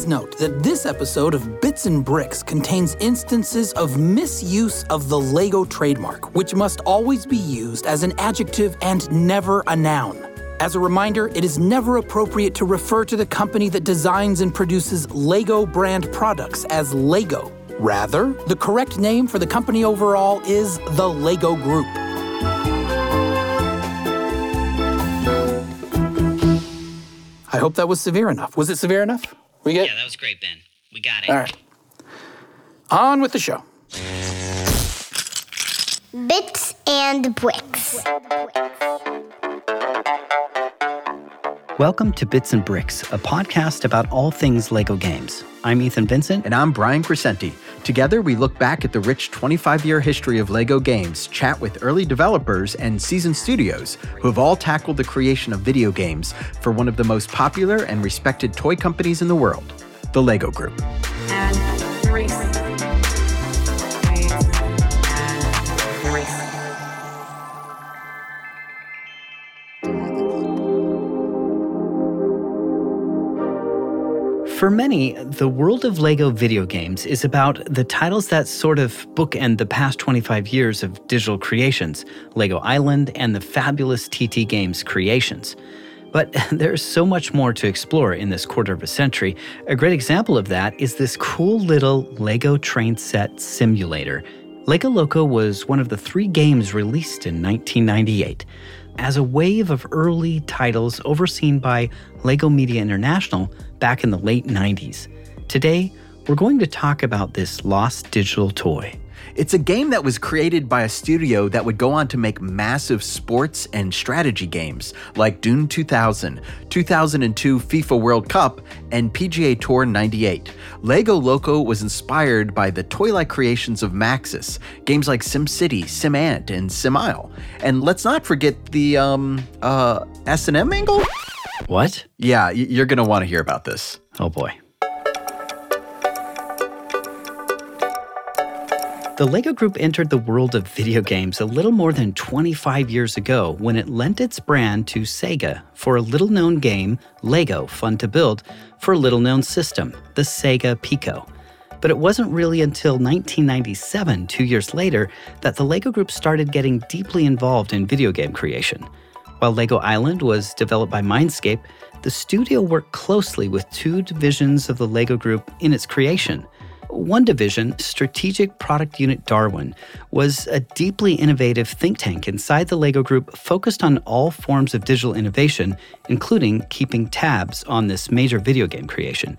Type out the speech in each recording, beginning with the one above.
Please note that this episode of Bits and Bricks contains instances of misuse of the Lego trademark, which must always be used as an adjective and never a noun. As a reminder, it is never appropriate to refer to the company that designs and produces Lego brand products as Lego. Rather, the correct name for the company overall is the Lego Group. I hope that was severe enough. Was it severe enough? We get Yeah, that was great, Ben. We got it. All right. On with the show. Bits and Bricks. Welcome to Bits and Bricks, a podcast about all things Lego games. I'm Ethan Vincent. And I'm Brian Crescenti. Together, we look back at the rich 25 year history of LEGO games, chat with early developers and seasoned studios who have all tackled the creation of video games for one of the most popular and respected toy companies in the world, the LEGO Group. For many, the world of Lego video games is about the titles that sort of bookend the past 25 years of digital creations Lego Island and the fabulous TT Games creations. But there's so much more to explore in this quarter of a century. A great example of that is this cool little Lego train set simulator. Lego Loco was one of the three games released in 1998 as a wave of early titles overseen by LEGO Media International back in the late 90s. Today, we're going to talk about this lost digital toy. It's a game that was created by a studio that would go on to make massive sports and strategy games like Dune 2000, 2002 FIFA World Cup, and PGA Tour 98. Lego Loco was inspired by the toy like creations of Maxis, games like SimCity, SimAnt, and SimIsle. And let's not forget the um, uh, S&M angle? What? Yeah, you're going to want to hear about this. Oh boy. The LEGO Group entered the world of video games a little more than 25 years ago when it lent its brand to Sega for a little known game, Lego Fun to Build, for a little known system, the Sega Pico. But it wasn't really until 1997, two years later, that the LEGO Group started getting deeply involved in video game creation. While Lego Island was developed by Mindscape, the studio worked closely with two divisions of the Lego Group in its creation. One division, Strategic Product Unit Darwin, was a deeply innovative think tank inside the LEGO Group focused on all forms of digital innovation, including keeping tabs on this major video game creation.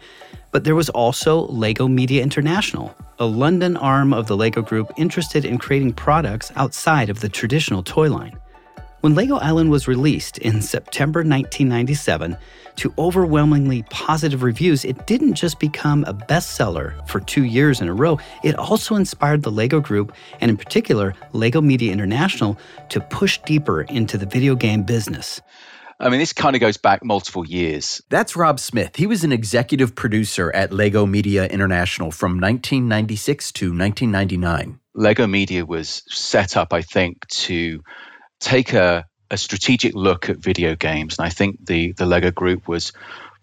But there was also LEGO Media International, a London arm of the LEGO Group interested in creating products outside of the traditional toy line. When Lego Island was released in September 1997, to overwhelmingly positive reviews, it didn't just become a bestseller for two years in a row, it also inspired the LEGO Group, and in particular, LEGO Media International, to push deeper into the video game business. I mean, this kind of goes back multiple years. That's Rob Smith. He was an executive producer at Lego Media International from 1996 to 1999. Lego Media was set up, I think, to take a, a strategic look at video games. And I think the, the Lego group was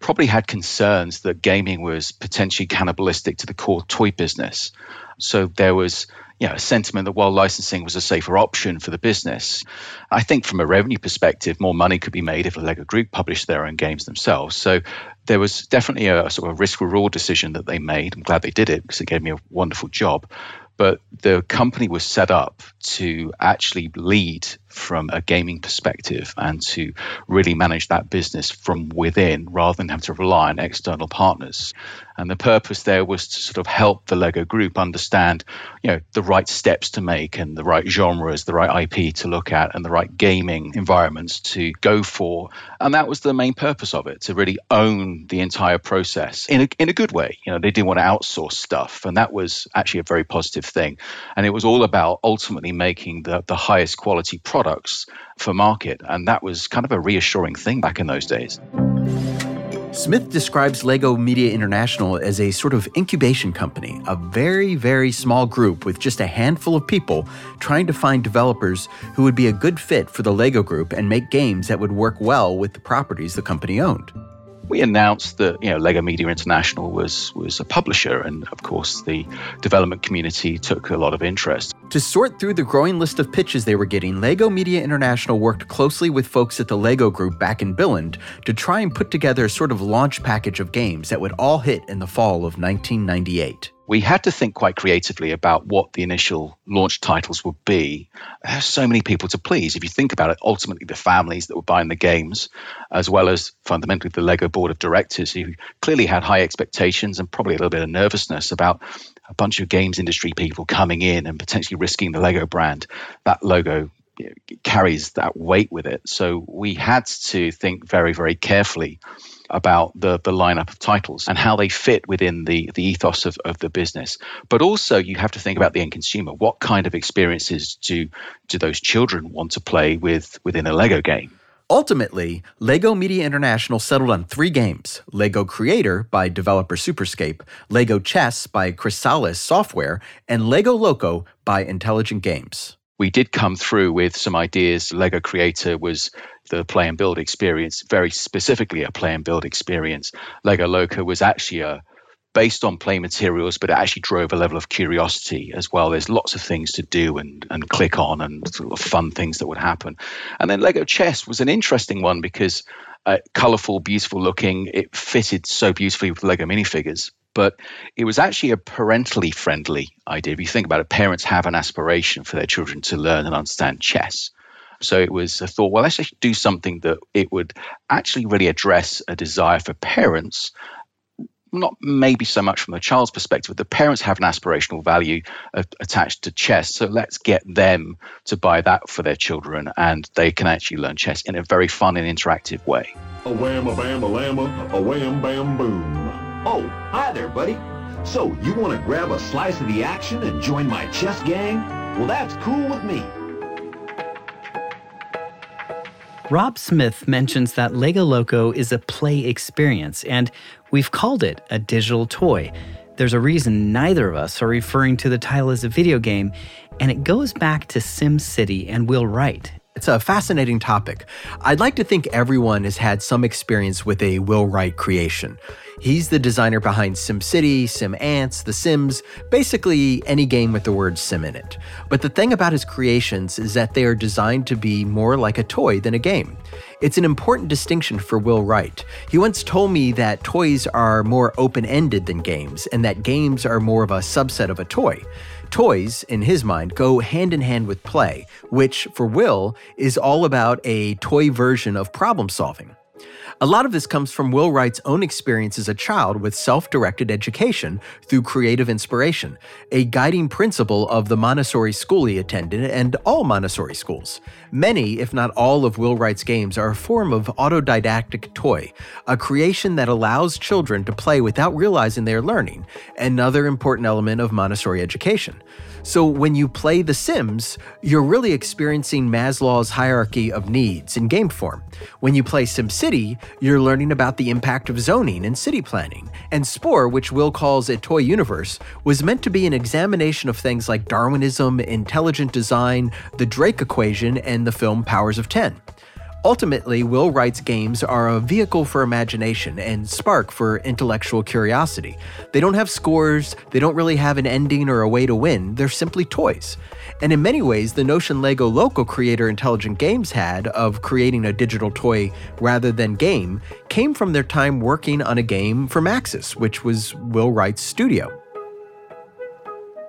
probably had concerns that gaming was potentially cannibalistic to the core toy business. So there was you know, a sentiment that while licensing was a safer option for the business, I think from a revenue perspective, more money could be made if the Lego Group published their own games themselves. So there was definitely a, a sort of risk reward decision that they made. I'm glad they did it because it gave me a wonderful job. But the company was set up to actually lead from a gaming perspective and to really manage that business from within rather than have to rely on external partners. And the purpose there was to sort of help the Lego group understand, you know, the right steps to make and the right genres, the right IP to look at and the right gaming environments to go for. And that was the main purpose of it, to really own the entire process in a, in a good way. You know, they didn't want to outsource stuff. And that was actually a very positive thing. And it was all about ultimately making the, the highest quality products for market. And that was kind of a reassuring thing back in those days. Smith describes Lego Media International as a sort of incubation company, a very, very small group with just a handful of people trying to find developers who would be a good fit for the Lego group and make games that would work well with the properties the company owned. we announced that you know Lego Media International was was a publisher, and of course the development community took a lot of interest. To sort through the growing list of pitches they were getting, Lego Media International worked closely with folks at the Lego Group back in Billund to try and put together a sort of launch package of games that would all hit in the fall of 1998 we had to think quite creatively about what the initial launch titles would be. There's so many people to please. If you think about it, ultimately the families that were buying the games, as well as fundamentally the Lego board of directors, who clearly had high expectations and probably a little bit of nervousness about a bunch of games industry people coming in and potentially risking the Lego brand. That logo carries that weight with it. So we had to think very, very carefully about the, the lineup of titles and how they fit within the, the ethos of, of the business. But also, you have to think about the end consumer. What kind of experiences do, do those children want to play with within a Lego game? Ultimately, LEGO Media International settled on three games LEGO Creator by developer Superscape, LEGO Chess by Chrysalis Software, and LEGO Loco by Intelligent Games we did come through with some ideas. Lego Creator was the play and build experience, very specifically a play and build experience. Lego Loco was actually a based on play materials, but it actually drove a level of curiosity as well. There's lots of things to do and, and click on and sort of fun things that would happen. And then Lego Chess was an interesting one because uh, colorful, beautiful looking, it fitted so beautifully with Lego minifigures but it was actually a parentally friendly idea. If you think about it, parents have an aspiration for their children to learn and understand chess. So it was a thought, well, let's do something that it would actually really address a desire for parents, not maybe so much from the child's perspective, the parents have an aspirational value attached to chess. So let's get them to buy that for their children and they can actually learn chess in a very fun and interactive way. A wham, a bam, a llama, a wham, bam, boom. Oh, hi there, buddy. So, you want to grab a slice of the action and join my chess gang? Well, that's cool with me. Rob Smith mentions that Lego Loco is a play experience, and we've called it a digital toy. There's a reason neither of us are referring to the title as a video game, and it goes back to SimCity and Will Wright. It's a fascinating topic. I'd like to think everyone has had some experience with a Will Wright creation. He's the designer behind SimCity, Sim Ants, The Sims, basically any game with the word sim in it. But the thing about his creations is that they are designed to be more like a toy than a game. It's an important distinction for Will Wright. He once told me that toys are more open ended than games, and that games are more of a subset of a toy. Toys, in his mind, go hand in hand with play, which, for Will, is all about a toy version of problem solving. A lot of this comes from Will Wright's own experience as a child with self directed education through creative inspiration, a guiding principle of the Montessori school he attended and all Montessori schools. Many, if not all, of Will Wright's games are a form of autodidactic toy, a creation that allows children to play without realizing they're learning, another important element of Montessori education. So when you play The Sims, you're really experiencing Maslow's hierarchy of needs in game form. When you play SimCity, you're learning about the impact of zoning and city planning. And Spore, which Will calls a toy universe, was meant to be an examination of things like Darwinism, intelligent design, the Drake equation, and the film Powers of Ten. Ultimately, Will Wright's games are a vehicle for imagination and spark for intellectual curiosity. They don't have scores, they don't really have an ending or a way to win, they're simply toys. And in many ways, the notion Lego Loco creator Intelligent Games had of creating a digital toy rather than game came from their time working on a game for Maxis, which was Will Wright's studio.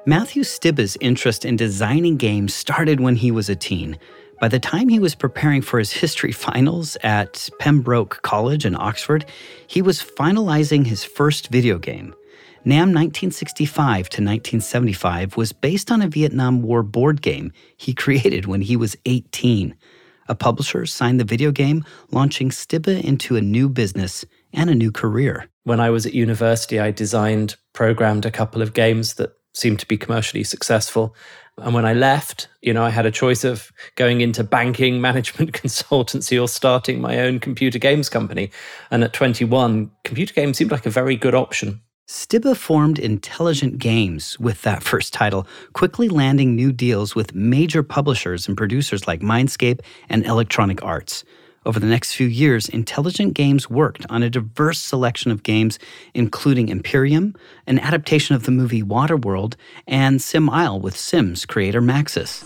Matthew Stibbe's interest in designing games started when he was a teen. By the time he was preparing for his history finals at Pembroke College in Oxford, he was finalizing his first video game. NAM 1965 to 1975 was based on a Vietnam War board game he created when he was 18. A publisher signed the video game, launching Stibbe into a new business and a new career. When I was at university, I designed, programmed a couple of games that seemed to be commercially successful. And when I left, you know, I had a choice of going into banking, management consultancy, or starting my own computer games company. And at 21, computer games seemed like a very good option. Stibbe formed Intelligent Games with that first title, quickly landing new deals with major publishers and producers like Mindscape and Electronic Arts. Over the next few years, Intelligent Games worked on a diverse selection of games, including Imperium, an adaptation of the movie Waterworld, and Sim Isle with Sims creator Maxis.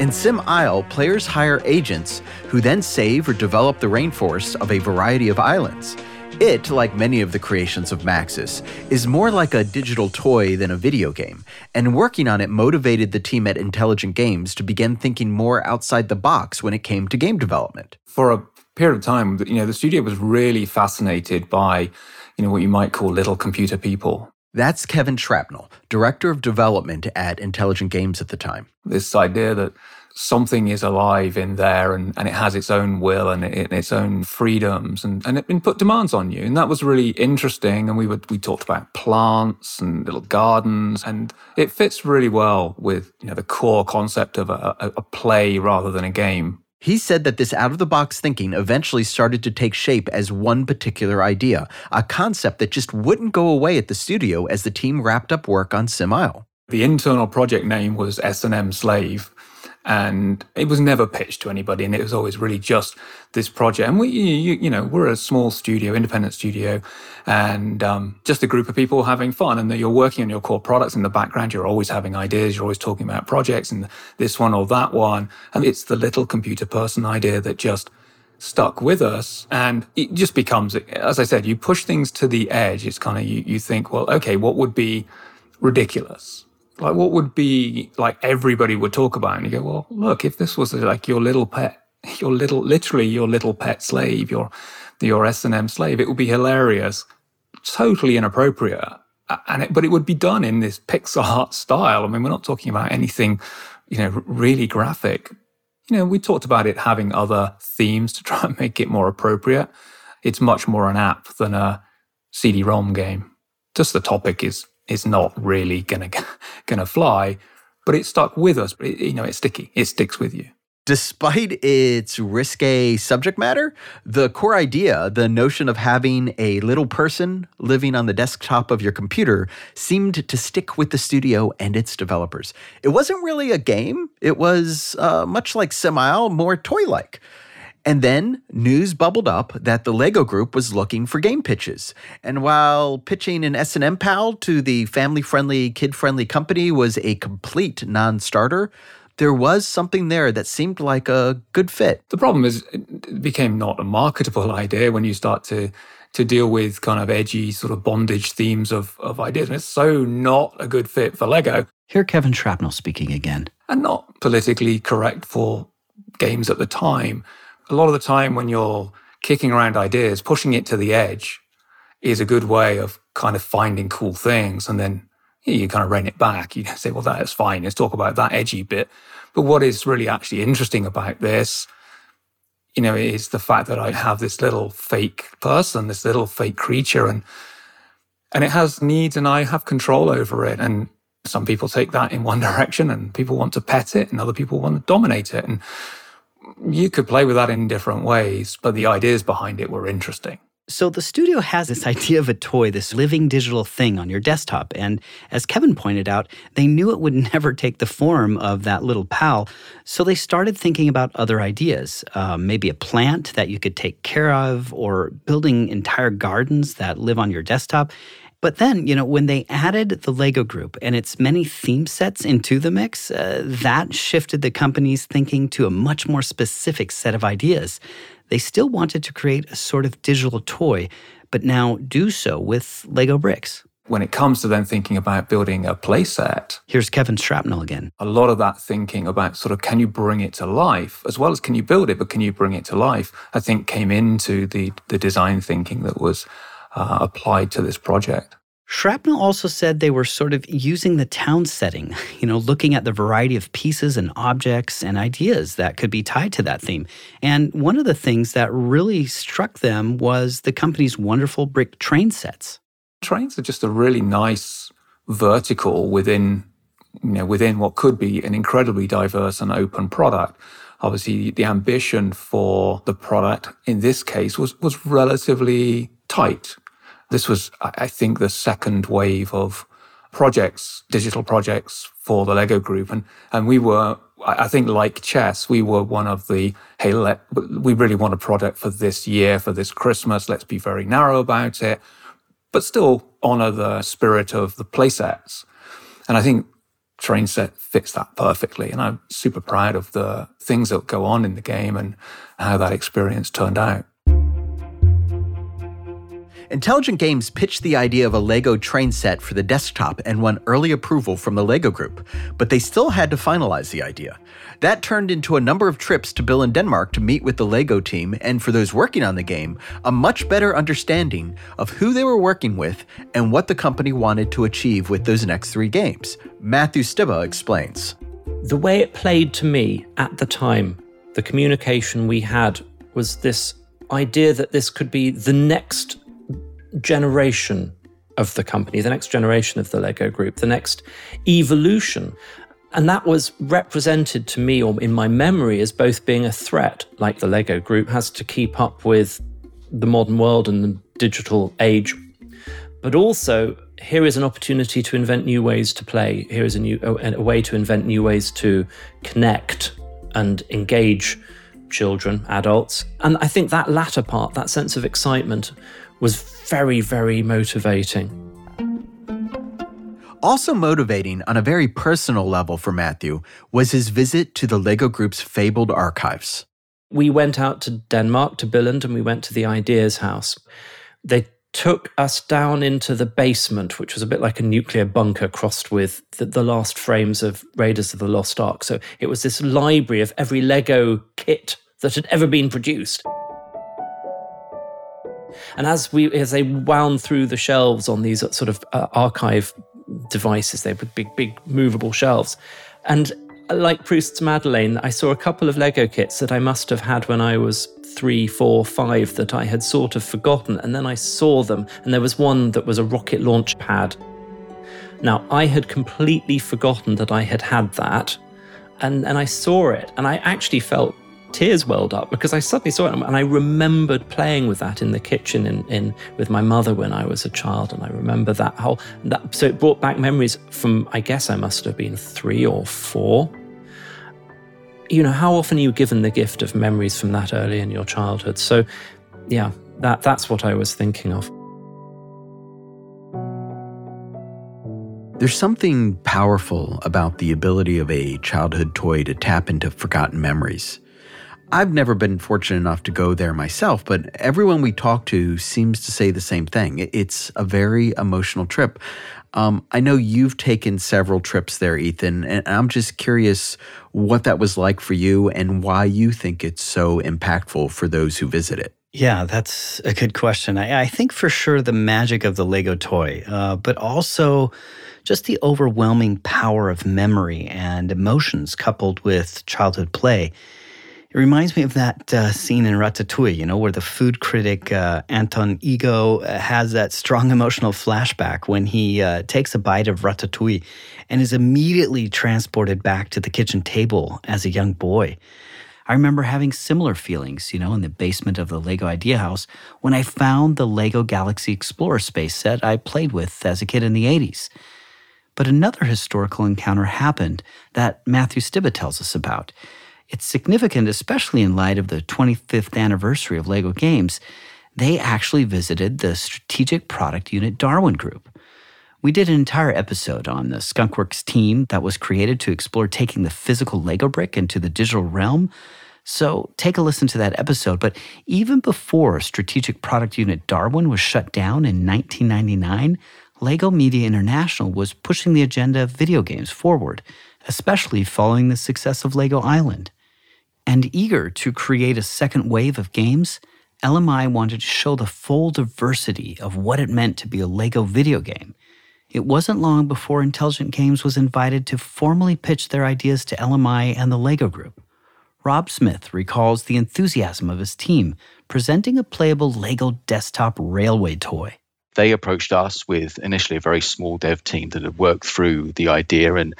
In Sim Isle, players hire agents who then save or develop the rainforests of a variety of islands. It, like many of the creations of Maxis, is more like a digital toy than a video game, and working on it motivated the team at Intelligent Games to begin thinking more outside the box when it came to game development. For a period of time, you know, the studio was really fascinated by, you know, what you might call little computer people. That's Kevin Shrapnel, director of development at Intelligent Games at the time. This idea that something is alive in there and, and it has its own will and it, its own freedoms and, and it can put demands on you. And that was really interesting. And we would, we talked about plants and little gardens and it fits really well with, you know, the core concept of a, a, a play rather than a game. He said that this out of the box thinking eventually started to take shape as one particular idea, a concept that just wouldn't go away at the studio as the team wrapped up work on Sim Isle. The internal project name was S&M Slave and it was never pitched to anybody and it was always really just this project. And we you, you know we're a small studio independent studio and um, just a group of people having fun and that you're working on your core products in the background. You're always having ideas. You're always talking about projects and this one or that one. And it's the little computer person idea that just stuck with us and it just becomes as i said you push things to the edge. It's kind of you, you think well okay what would be ridiculous like what would be like everybody would talk about? And you go well look if this was like your little pet your little literally your little pet slave your your s&m slave it would be hilarious totally inappropriate. And it, but it would be done in this pixar style. I mean we're not talking about anything you know really graphic. You know we talked about it having other themes to try and make it more appropriate. It's much more an app than a cd-rom game. Just the topic is is not really gonna gonna fly, but it stuck with us. It, you know, it's sticky. It sticks with you. Despite its risque subject matter, the core idea, the notion of having a little person living on the desktop of your computer, seemed to stick with the studio and its developers. It wasn't really a game, it was uh, much like Sim Isle, more toy like. And then news bubbled up that the Lego Group was looking for game pitches. And while pitching an S&M PAL to the family-friendly, kid-friendly company was a complete non-starter, there was something there that seemed like a good fit. The problem is it became not a marketable idea when you start to to deal with kind of edgy sort of bondage themes of, of ideas. And it's so not a good fit for Lego. Hear Kevin Shrapnel speaking again. And not politically correct for games at the time a lot of the time when you're kicking around ideas, pushing it to the edge is a good way of kind of finding cool things. And then you kind of rein it back. You say, well, that's fine. Let's talk about that edgy bit. But what is really actually interesting about this, you know, is the fact that I have this little fake person, this little fake creature, and and it has needs, and I have control over it. And some people take that in one direction, and people want to pet it, and other people want to dominate it. And you could play with that in different ways, but the ideas behind it were interesting. So the studio has this idea of a toy, this living digital thing on your desktop. And as Kevin pointed out, they knew it would never take the form of that little pal. So they started thinking about other ideas, uh, maybe a plant that you could take care of, or building entire gardens that live on your desktop. But then, you know, when they added the Lego group and its many theme sets into the mix, uh, that shifted the company's thinking to a much more specific set of ideas. They still wanted to create a sort of digital toy, but now do so with Lego bricks. When it comes to then thinking about building a playset, here's Kevin Shrapnel again. A lot of that thinking about sort of can you bring it to life, as well as can you build it, but can you bring it to life, I think came into the, the design thinking that was uh, applied to this project. Shrapnel also said they were sort of using the town setting, you know, looking at the variety of pieces and objects and ideas that could be tied to that theme. And one of the things that really struck them was the company's wonderful brick train sets. Trains are just a really nice vertical within, you know, within what could be an incredibly diverse and open product obviously the ambition for the product in this case was was relatively tight. This was, I think, the second wave of projects, digital projects for the Lego group. And, and we were I think, like chess, we were one of the hey, let, we really want a product for this year, for this Christmas. Let's be very narrow about it, but still honor the spirit of the playsets. And I think Train Set fits that perfectly. And I'm super proud of the things that go on in the game and how that experience turned out. Intelligent Games pitched the idea of a Lego train set for the desktop and won early approval from the Lego Group, but they still had to finalize the idea. That turned into a number of trips to Billund Denmark to meet with the Lego team, and for those working on the game, a much better understanding of who they were working with and what the company wanted to achieve with those next three games. Matthew Stibbe explains. The way it played to me at the time, the communication we had was this idea that this could be the next generation of the company, the next generation of the Lego group, the next evolution. And that was represented to me, or in my memory, as both being a threat, like the Lego group has to keep up with the modern world and the digital age. But also, here is an opportunity to invent new ways to play. Here is a new a, way to invent new ways to connect and engage children, adults. And I think that latter part, that sense of excitement, was very, very motivating. Also motivating on a very personal level for Matthew was his visit to the LEGO Group's fabled archives. We went out to Denmark, to Billund, and we went to the Ideas House. They took us down into the basement, which was a bit like a nuclear bunker crossed with the, the, last frames of Raiders of the Lost Ark. So it was this library of every Lego kit that had ever been produced. And as we as they wound through the shelves on these sort of uh, archive devices, they were big, big movable shelves. And like Proust's Madeleine, I saw a couple of Lego kits that I must have had when I was three, four, five that I had sort of forgotten. And then I saw them, and there was one that was a rocket launch pad. Now, I had completely forgotten that I had had that. And, and I saw it, and I actually felt tears welled up because I suddenly saw it and I remembered playing with that in the kitchen in, in with my mother when I was a child. And I remember that whole that so it brought back memories from I guess I must have been three or four. You know, how often are you given the gift of memories from that early in your childhood? So yeah, that that's what I was thinking of. There's something powerful about the ability of a childhood toy to tap into forgotten memories. I've never been fortunate enough to go there myself, but everyone we talk to seems to say the same thing. It's a very emotional trip. Um, I know you've taken several trips there, Ethan, and I'm just curious what that was like for you and why you think it's so impactful for those who visit it. Yeah, that's a good question. I, I think for sure the magic of the Lego toy, uh, but also just the overwhelming power of memory and emotions coupled with childhood play. It reminds me of that uh, scene in Ratatouille, you know, where the food critic uh, Anton Ego uh, has that strong emotional flashback when he uh, takes a bite of ratatouille and is immediately transported back to the kitchen table as a young boy. I remember having similar feelings, you know, in the basement of the Lego Idea House when I found the Lego Galaxy Explorer space set I played with as a kid in the 80s. But another historical encounter happened that Matthew Stibbe tells us about. It's significant, especially in light of the 25th anniversary of LEGO Games. They actually visited the Strategic Product Unit Darwin Group. We did an entire episode on the Skunkworks team that was created to explore taking the physical Lego brick into the digital realm. So take a listen to that episode. But even before Strategic Product Unit Darwin was shut down in 1999, LEGO Media International was pushing the agenda of video games forward, especially following the success of LEGO Island. And eager to create a second wave of games, LMI wanted to show the full diversity of what it meant to be a LEGO video game. It wasn't long before Intelligent Games was invited to formally pitch their ideas to LMI and the LEGO Group. Rob Smith recalls the enthusiasm of his team presenting a playable LEGO desktop railway toy they approached us with initially a very small dev team that had worked through the idea and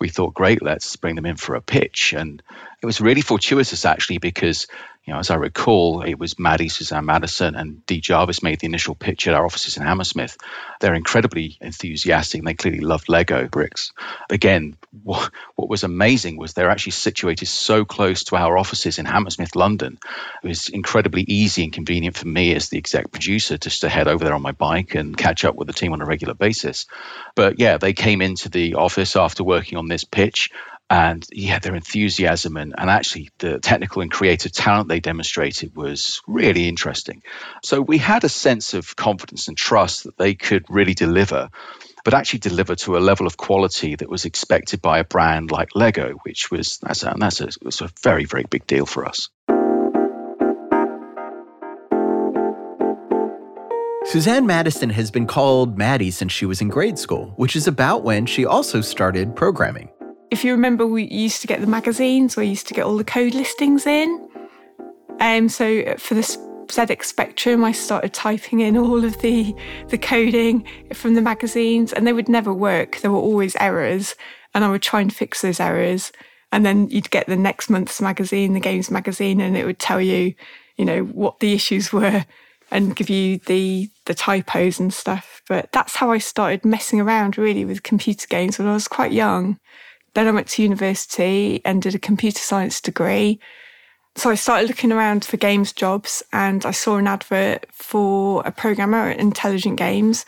we thought great let's bring them in for a pitch. And it was really fortuitous actually because You know, as I recall, it was Maddie, Suzanne Madison, and Dee Jarvis made the initial pitch at our offices in Hammersmith. They're incredibly enthusiastic and they clearly love Lego bricks. Again, what, what was amazing was they're actually situated so close to our offices in Hammersmith, London. It was incredibly easy and convenient for me as the exec producer just to head over there on my bike and catch up with the team on a regular basis. But yeah, they came into the office after working on this pitch and yeah, their enthusiasm and, and actually the technical and creative talent they demonstrated was really interesting. So we had a sense of confidence and trust that they could really deliver, but actually deliver to a level of quality that was expected by a brand like Lego, which was that's a, that's a, was a very very big deal for us. Suzanne Madison has been called Maddie since she was in grade school, which is about when she also started programming. If you remember, we used to get the magazines where you used to get all the code listings in. Um, so for the ZX Spectrum, I started typing in all of the the coding from the magazines, and they would never work. There were always errors, and I would try and fix those errors. And then you'd get the next month's magazine, the games magazine, and it would tell you, you know, what the issues were and give you the the typos and stuff. But that's how I started messing around really with computer games when I was quite young. Then I went to university and did a computer science degree. So I started looking around for games jobs and I saw an advert for a programmer at Intelligent Games.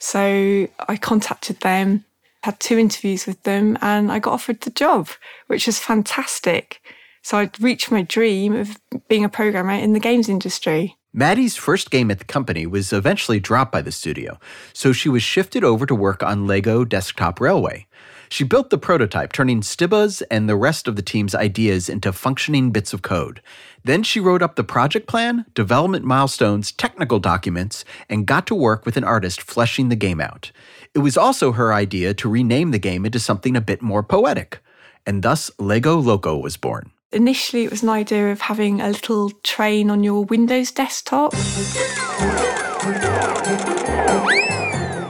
So I contacted them, had two interviews with them, and I got offered the job, which was fantastic. So I'd reached my dream of being a programmer in the games industry. Maddie's first game at the company was eventually dropped by the studio, so she was shifted over to work on Lego Desktop Railway. She built the prototype, turning Stibbe's and the rest of the team's ideas into functioning bits of code. Then she wrote up the project plan, development milestones, technical documents, and got to work with an artist fleshing the game out. It was also her idea to rename the game into something a bit more poetic, and thus Lego Loco was born. Initially, it was an idea of having a little train on your Windows desktop.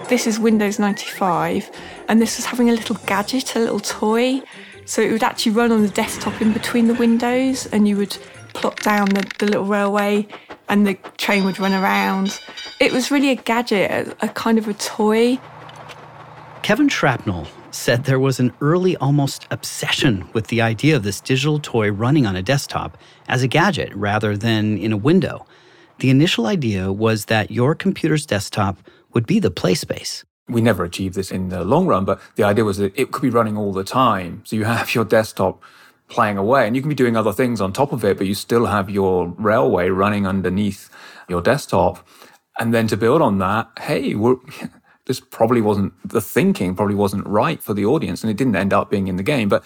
This is Windows 95, and this was having a little gadget, a little toy. So it would actually run on the desktop in between the windows, and you would plot down the, the little railway, and the train would run around. It was really a gadget, a, a kind of a toy. Kevin Shrapnel said there was an early, almost obsession with the idea of this digital toy running on a desktop as a gadget rather than in a window. The initial idea was that your computer's desktop would be the play space. We never achieved this in the long run, but the idea was that it could be running all the time. So you have your desktop playing away and you can be doing other things on top of it, but you still have your railway running underneath your desktop. And then to build on that, hey, this probably wasn't the thinking, probably wasn't right for the audience, and it didn't end up being in the game. But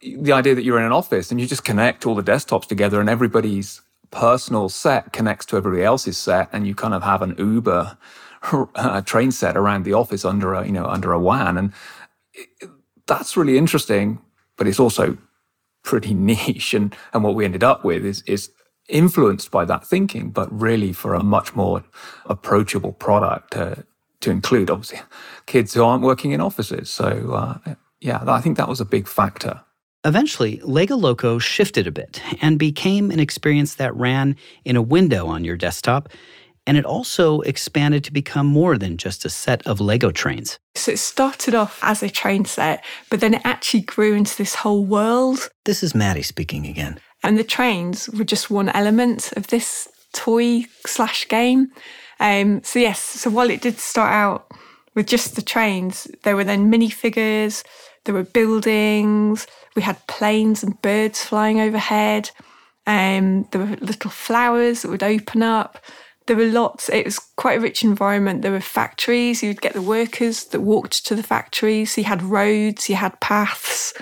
the idea that you're in an office and you just connect all the desktops together and everybody's personal set connects to everybody else's set, and you kind of have an Uber train set around the office under a you know under a WAN, and it, that's really interesting. But it's also pretty niche, and and what we ended up with is is influenced by that thinking, but really for a much more approachable product to to include obviously kids who aren't working in offices. So uh, yeah, I think that was a big factor. Eventually, Lego Loco shifted a bit and became an experience that ran in a window on your desktop and it also expanded to become more than just a set of Lego trains. So it started off as a train set, but then it actually grew into this whole world. This is Maddie speaking again. And the trains were just one element of this toy slash game. Um, so, yes, so while it did start out with just the trains, there were then minifigures, there were buildings, we had planes and birds flying overhead. Um, there were little flowers that would open up there were lots, it was quite a rich environment. There were factories, you'd get the workers that walked to the factories, you had roads, you had paths.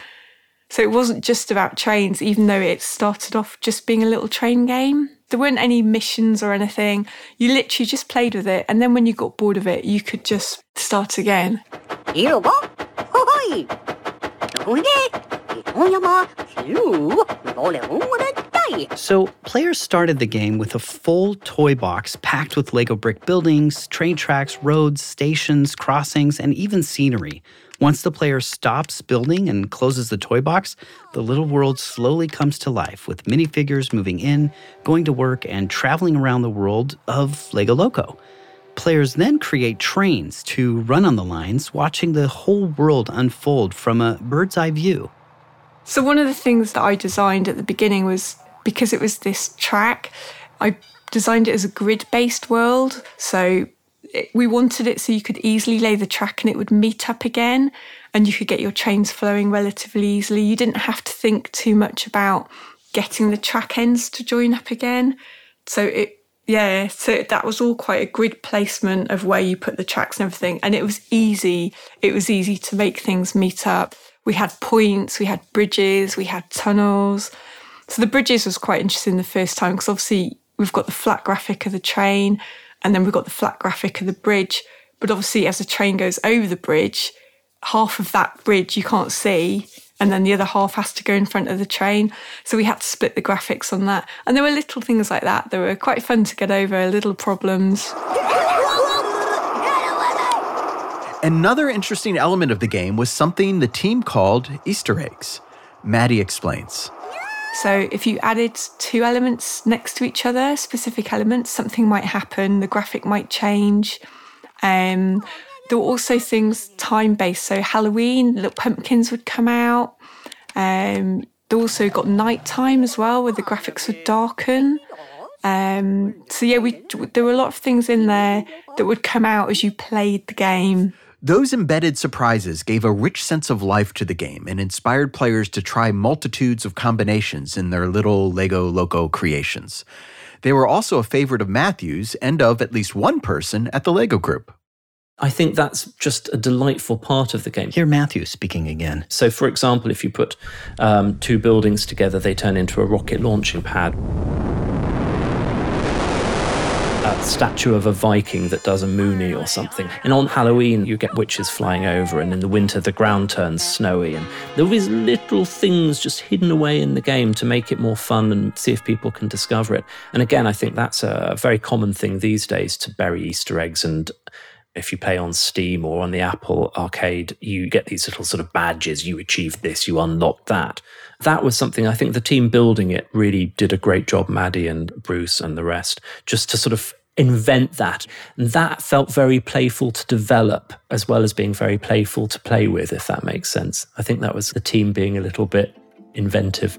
So it wasn't just about trains, even though it started off just being a little train game. There weren't any missions or anything. You literally just played with it. And then when you got bored of it, you could just start again. Toy. So, players started the game with a full toy box packed with Lego brick buildings, train tracks, roads, stations, crossings, and even scenery. Once the player stops building and closes the toy box, the little world slowly comes to life with minifigures moving in, going to work, and traveling around the world of Lego Loco. Players then create trains to run on the lines, watching the whole world unfold from a bird's eye view. So, one of the things that I designed at the beginning was because it was this track, I designed it as a grid based world. So, it, we wanted it so you could easily lay the track and it would meet up again and you could get your trains flowing relatively easily. You didn't have to think too much about getting the track ends to join up again. So, it yeah, so that was all quite a grid placement of where you put the tracks and everything. And it was easy. It was easy to make things meet up. We had points, we had bridges, we had tunnels. So the bridges was quite interesting the first time because obviously we've got the flat graphic of the train and then we've got the flat graphic of the bridge. But obviously, as the train goes over the bridge, half of that bridge you can't see and then the other half has to go in front of the train. So we had to split the graphics on that. And there were little things like that that were quite fun to get over, little problems. Another interesting element of the game was something the team called Easter eggs. Maddie explains. So if you added two elements next to each other, specific elements, something might happen, the graphic might change. Um, there were also things time based. So Halloween, little pumpkins would come out. Um, they also got nighttime as well, where the graphics would darken. Um, so yeah, we there were a lot of things in there that would come out as you played the game. Those embedded surprises gave a rich sense of life to the game and inspired players to try multitudes of combinations in their little Lego Loco creations. They were also a favorite of Matthew's and of at least one person at the Lego group. I think that's just a delightful part of the game. Hear Matthew speaking again. So, for example, if you put um, two buildings together, they turn into a rocket launching pad. Statue of a Viking that does a mooney or something. And on Halloween, you get witches flying over, and in the winter, the ground turns snowy. And there are these little things just hidden away in the game to make it more fun and see if people can discover it. And again, I think that's a very common thing these days to bury Easter eggs and if you play on Steam or on the Apple Arcade, you get these little sort of badges. You achieved this, you unlocked that. That was something I think the team building it really did a great job, Maddie and Bruce and the rest, just to sort of invent that. And that felt very playful to develop as well as being very playful to play with, if that makes sense. I think that was the team being a little bit inventive.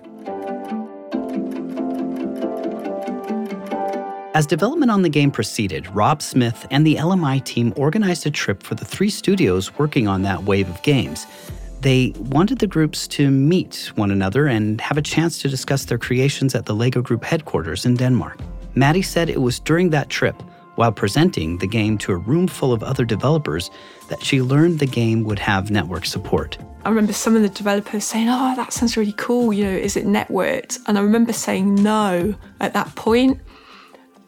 As development on the game proceeded, Rob Smith and the LMI team organized a trip for the three studios working on that wave of games. They wanted the groups to meet one another and have a chance to discuss their creations at the LEGO Group headquarters in Denmark. Maddie said it was during that trip, while presenting the game to a room full of other developers, that she learned the game would have network support. I remember some of the developers saying, Oh, that sounds really cool. You know, is it networked? And I remember saying no at that point.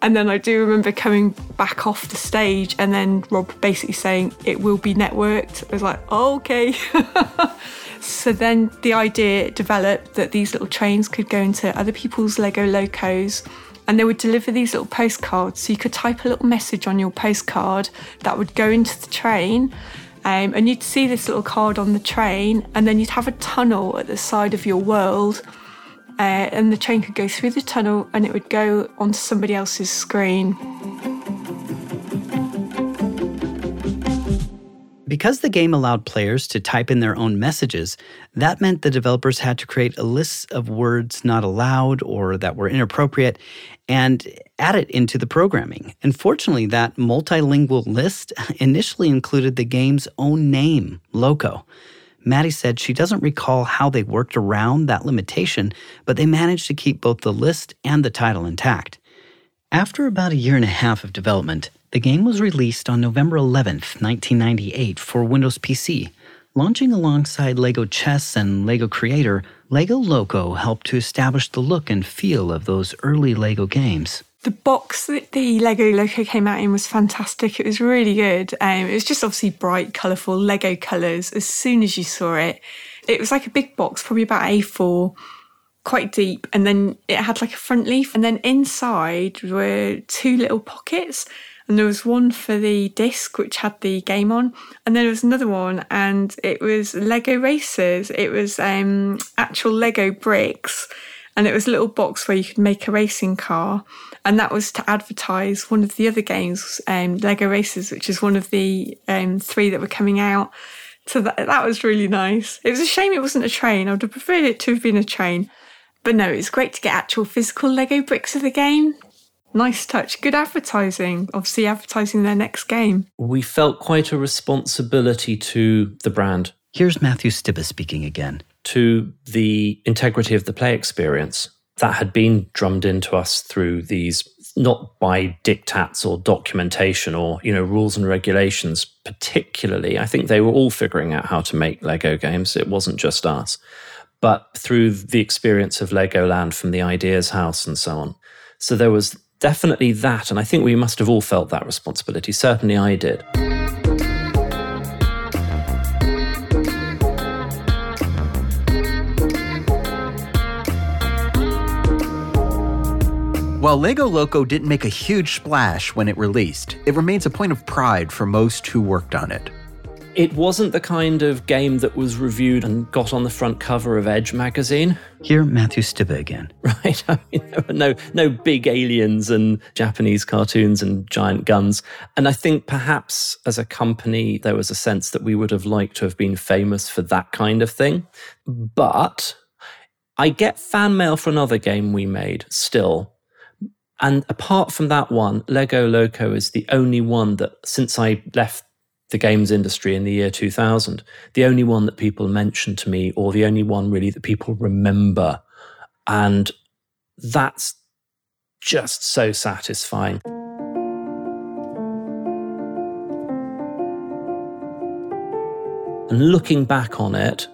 And then I do remember coming back off the stage and then Rob basically saying it will be networked. I was like, oh, okay. so then the idea developed that these little trains could go into other people's Lego locos and they would deliver these little postcards. So you could type a little message on your postcard that would go into the train. Um, and you'd see this little card on the train, and then you'd have a tunnel at the side of your world uh, and the train could go through the tunnel and it would go onto somebody else's screen. Because the game allowed players to type in their own messages, that meant the developers had to create a list of words not allowed or that were inappropriate and add it into the programming. Unfortunately, that multilingual list initially included the game's own name, Loco. Maddie said she doesn't recall how they worked around that limitation, but they managed to keep both the list and the title intact. After about a year and a half of development, the game was released on November 11th, 1998 for Windows PC. Launching alongside LEGO Chess and LEGO Creator, LEGO Loco helped to establish the look and feel of those early LEGO games. The box that the Lego Loco came out in was fantastic. It was really good. Um, it was just obviously bright, colourful Lego colours. As soon as you saw it, it was like a big box, probably about A4. quite deep, and then it had like a front leaf, and then inside were two little pockets. And there was one for the disc, which had the game on, and then there was another one, and it was Lego Racers. It was um, actual Lego bricks, and it was a little box where you could make a racing car, and that was to advertise one of the other games, um, Lego Racers, which is one of the um, three that were coming out. So that that was really nice. It was a shame it wasn't a train. I would have preferred it to have been a train. But no, it's great to get actual physical Lego bricks of the game. Nice touch. Good advertising. Obviously, advertising their next game. We felt quite a responsibility to the brand. Here's Matthew Stibbe speaking again. To the integrity of the play experience that had been drummed into us through these not by dictats or documentation or you know rules and regulations particularly i think they were all figuring out how to make lego games it wasn't just us but through the experience of legoland from the ideas house and so on so there was definitely that and i think we must have all felt that responsibility certainly i did While Lego Loco didn't make a huge splash when it released, it remains a point of pride for most who worked on it. It wasn't the kind of game that was reviewed and got on the front cover of Edge magazine. Here, Matthew Stibbe again. Right? I mean, there were no, no big aliens and Japanese cartoons and giant guns. And I think perhaps as a company, there was a sense that we would have liked to have been famous for that kind of thing. But I get fan mail for another game we made still. And apart from that one, Lego Loco is the only one that, since I left the games industry in the year 2000, the only one that people mention to me, or the only one really that people remember. And that's just so satisfying. And looking back on it,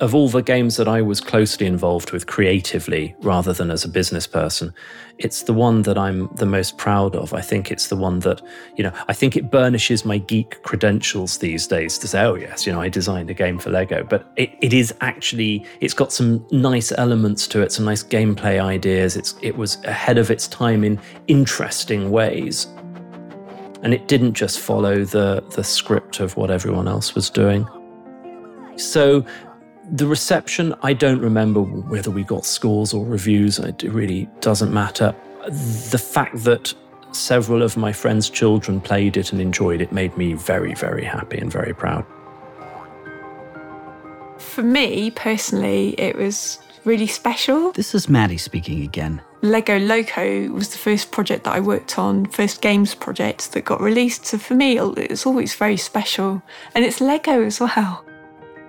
of all the games that I was closely involved with creatively rather than as a business person, it's the one that I'm the most proud of. I think it's the one that, you know, I think it burnishes my geek credentials these days to say, oh, yes, you know, I designed a game for Lego. But it, it is actually, it's got some nice elements to it, some nice gameplay ideas. It's, it was ahead of its time in interesting ways. And it didn't just follow the, the script of what everyone else was doing. So the reception, I don't remember whether we got scores or reviews. It really doesn't matter. The fact that several of my friends' children played it and enjoyed it made me very, very happy and very proud. For me personally, it was really special. This is Maddie speaking again. Lego Loco was the first project that I worked on, first games project that got released. So for me, it's always very special. And it's Lego as well.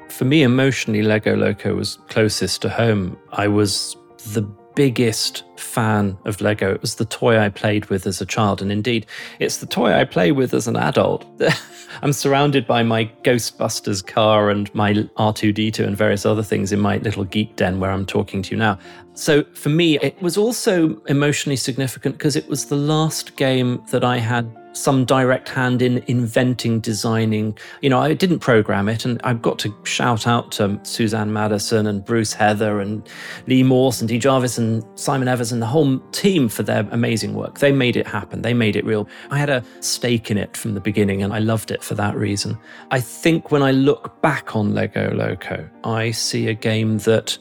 For me, emotionally, Lego Loco was closest to home. I was the biggest fan of Lego. It was the toy I played with as a child. And indeed, it's the toy I play with as an adult. I'm surrounded by my Ghostbusters car and my R2D2 and various other things in my little geek den where I'm talking to you now. So for me, it was also emotionally significant because it was the last game that I had some direct hand in inventing, designing. You know, I didn't program it, and I've got to shout out to Suzanne Madison and Bruce Heather and Lee Morse and Dee Jarvis and Simon Evers and the whole team for their amazing work. They made it happen, they made it real. I had a stake in it from the beginning, and I loved it for that reason. I think when I look back on Lego Loco, I see a game that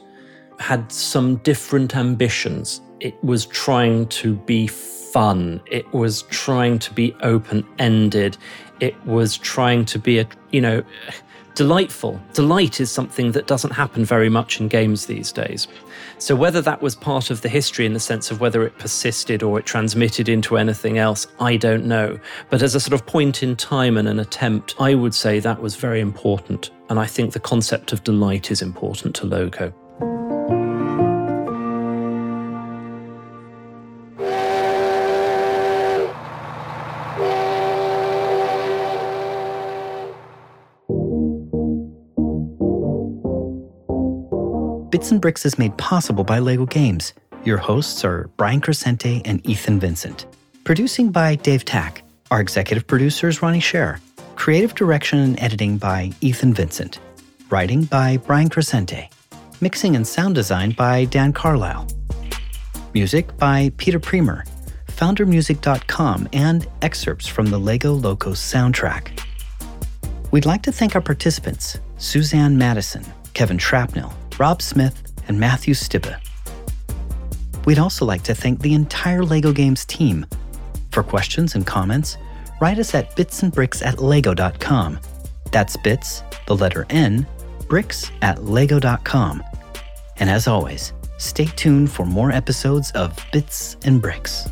had some different ambitions. It was trying to be fun. It was trying to be open ended. It was trying to be a, you know, delightful. Delight is something that doesn't happen very much in games these days. So, whether that was part of the history in the sense of whether it persisted or it transmitted into anything else, I don't know. But as a sort of point in time and an attempt, I would say that was very important. And I think the concept of delight is important to Loco. Bits and Bricks is made possible by LEGO Games. Your hosts are Brian Crecente and Ethan Vincent. Producing by Dave Tack. Our executive producer is Ronnie Scher. Creative direction and editing by Ethan Vincent. Writing by Brian Crecente. Mixing and sound design by Dan Carlisle. Music by Peter Premer, foundermusic.com, and excerpts from the Lego Locos soundtrack. We'd like to thank our participants Suzanne Madison, Kevin Shrapnel, Rob Smith, and Matthew Stibbe. We'd also like to thank the entire LEGO Games team. For questions and comments, write us at bitsandbricks at lego.com. That's bits, the letter N, bricks at lego.com. And as always, stay tuned for more episodes of Bits and Bricks.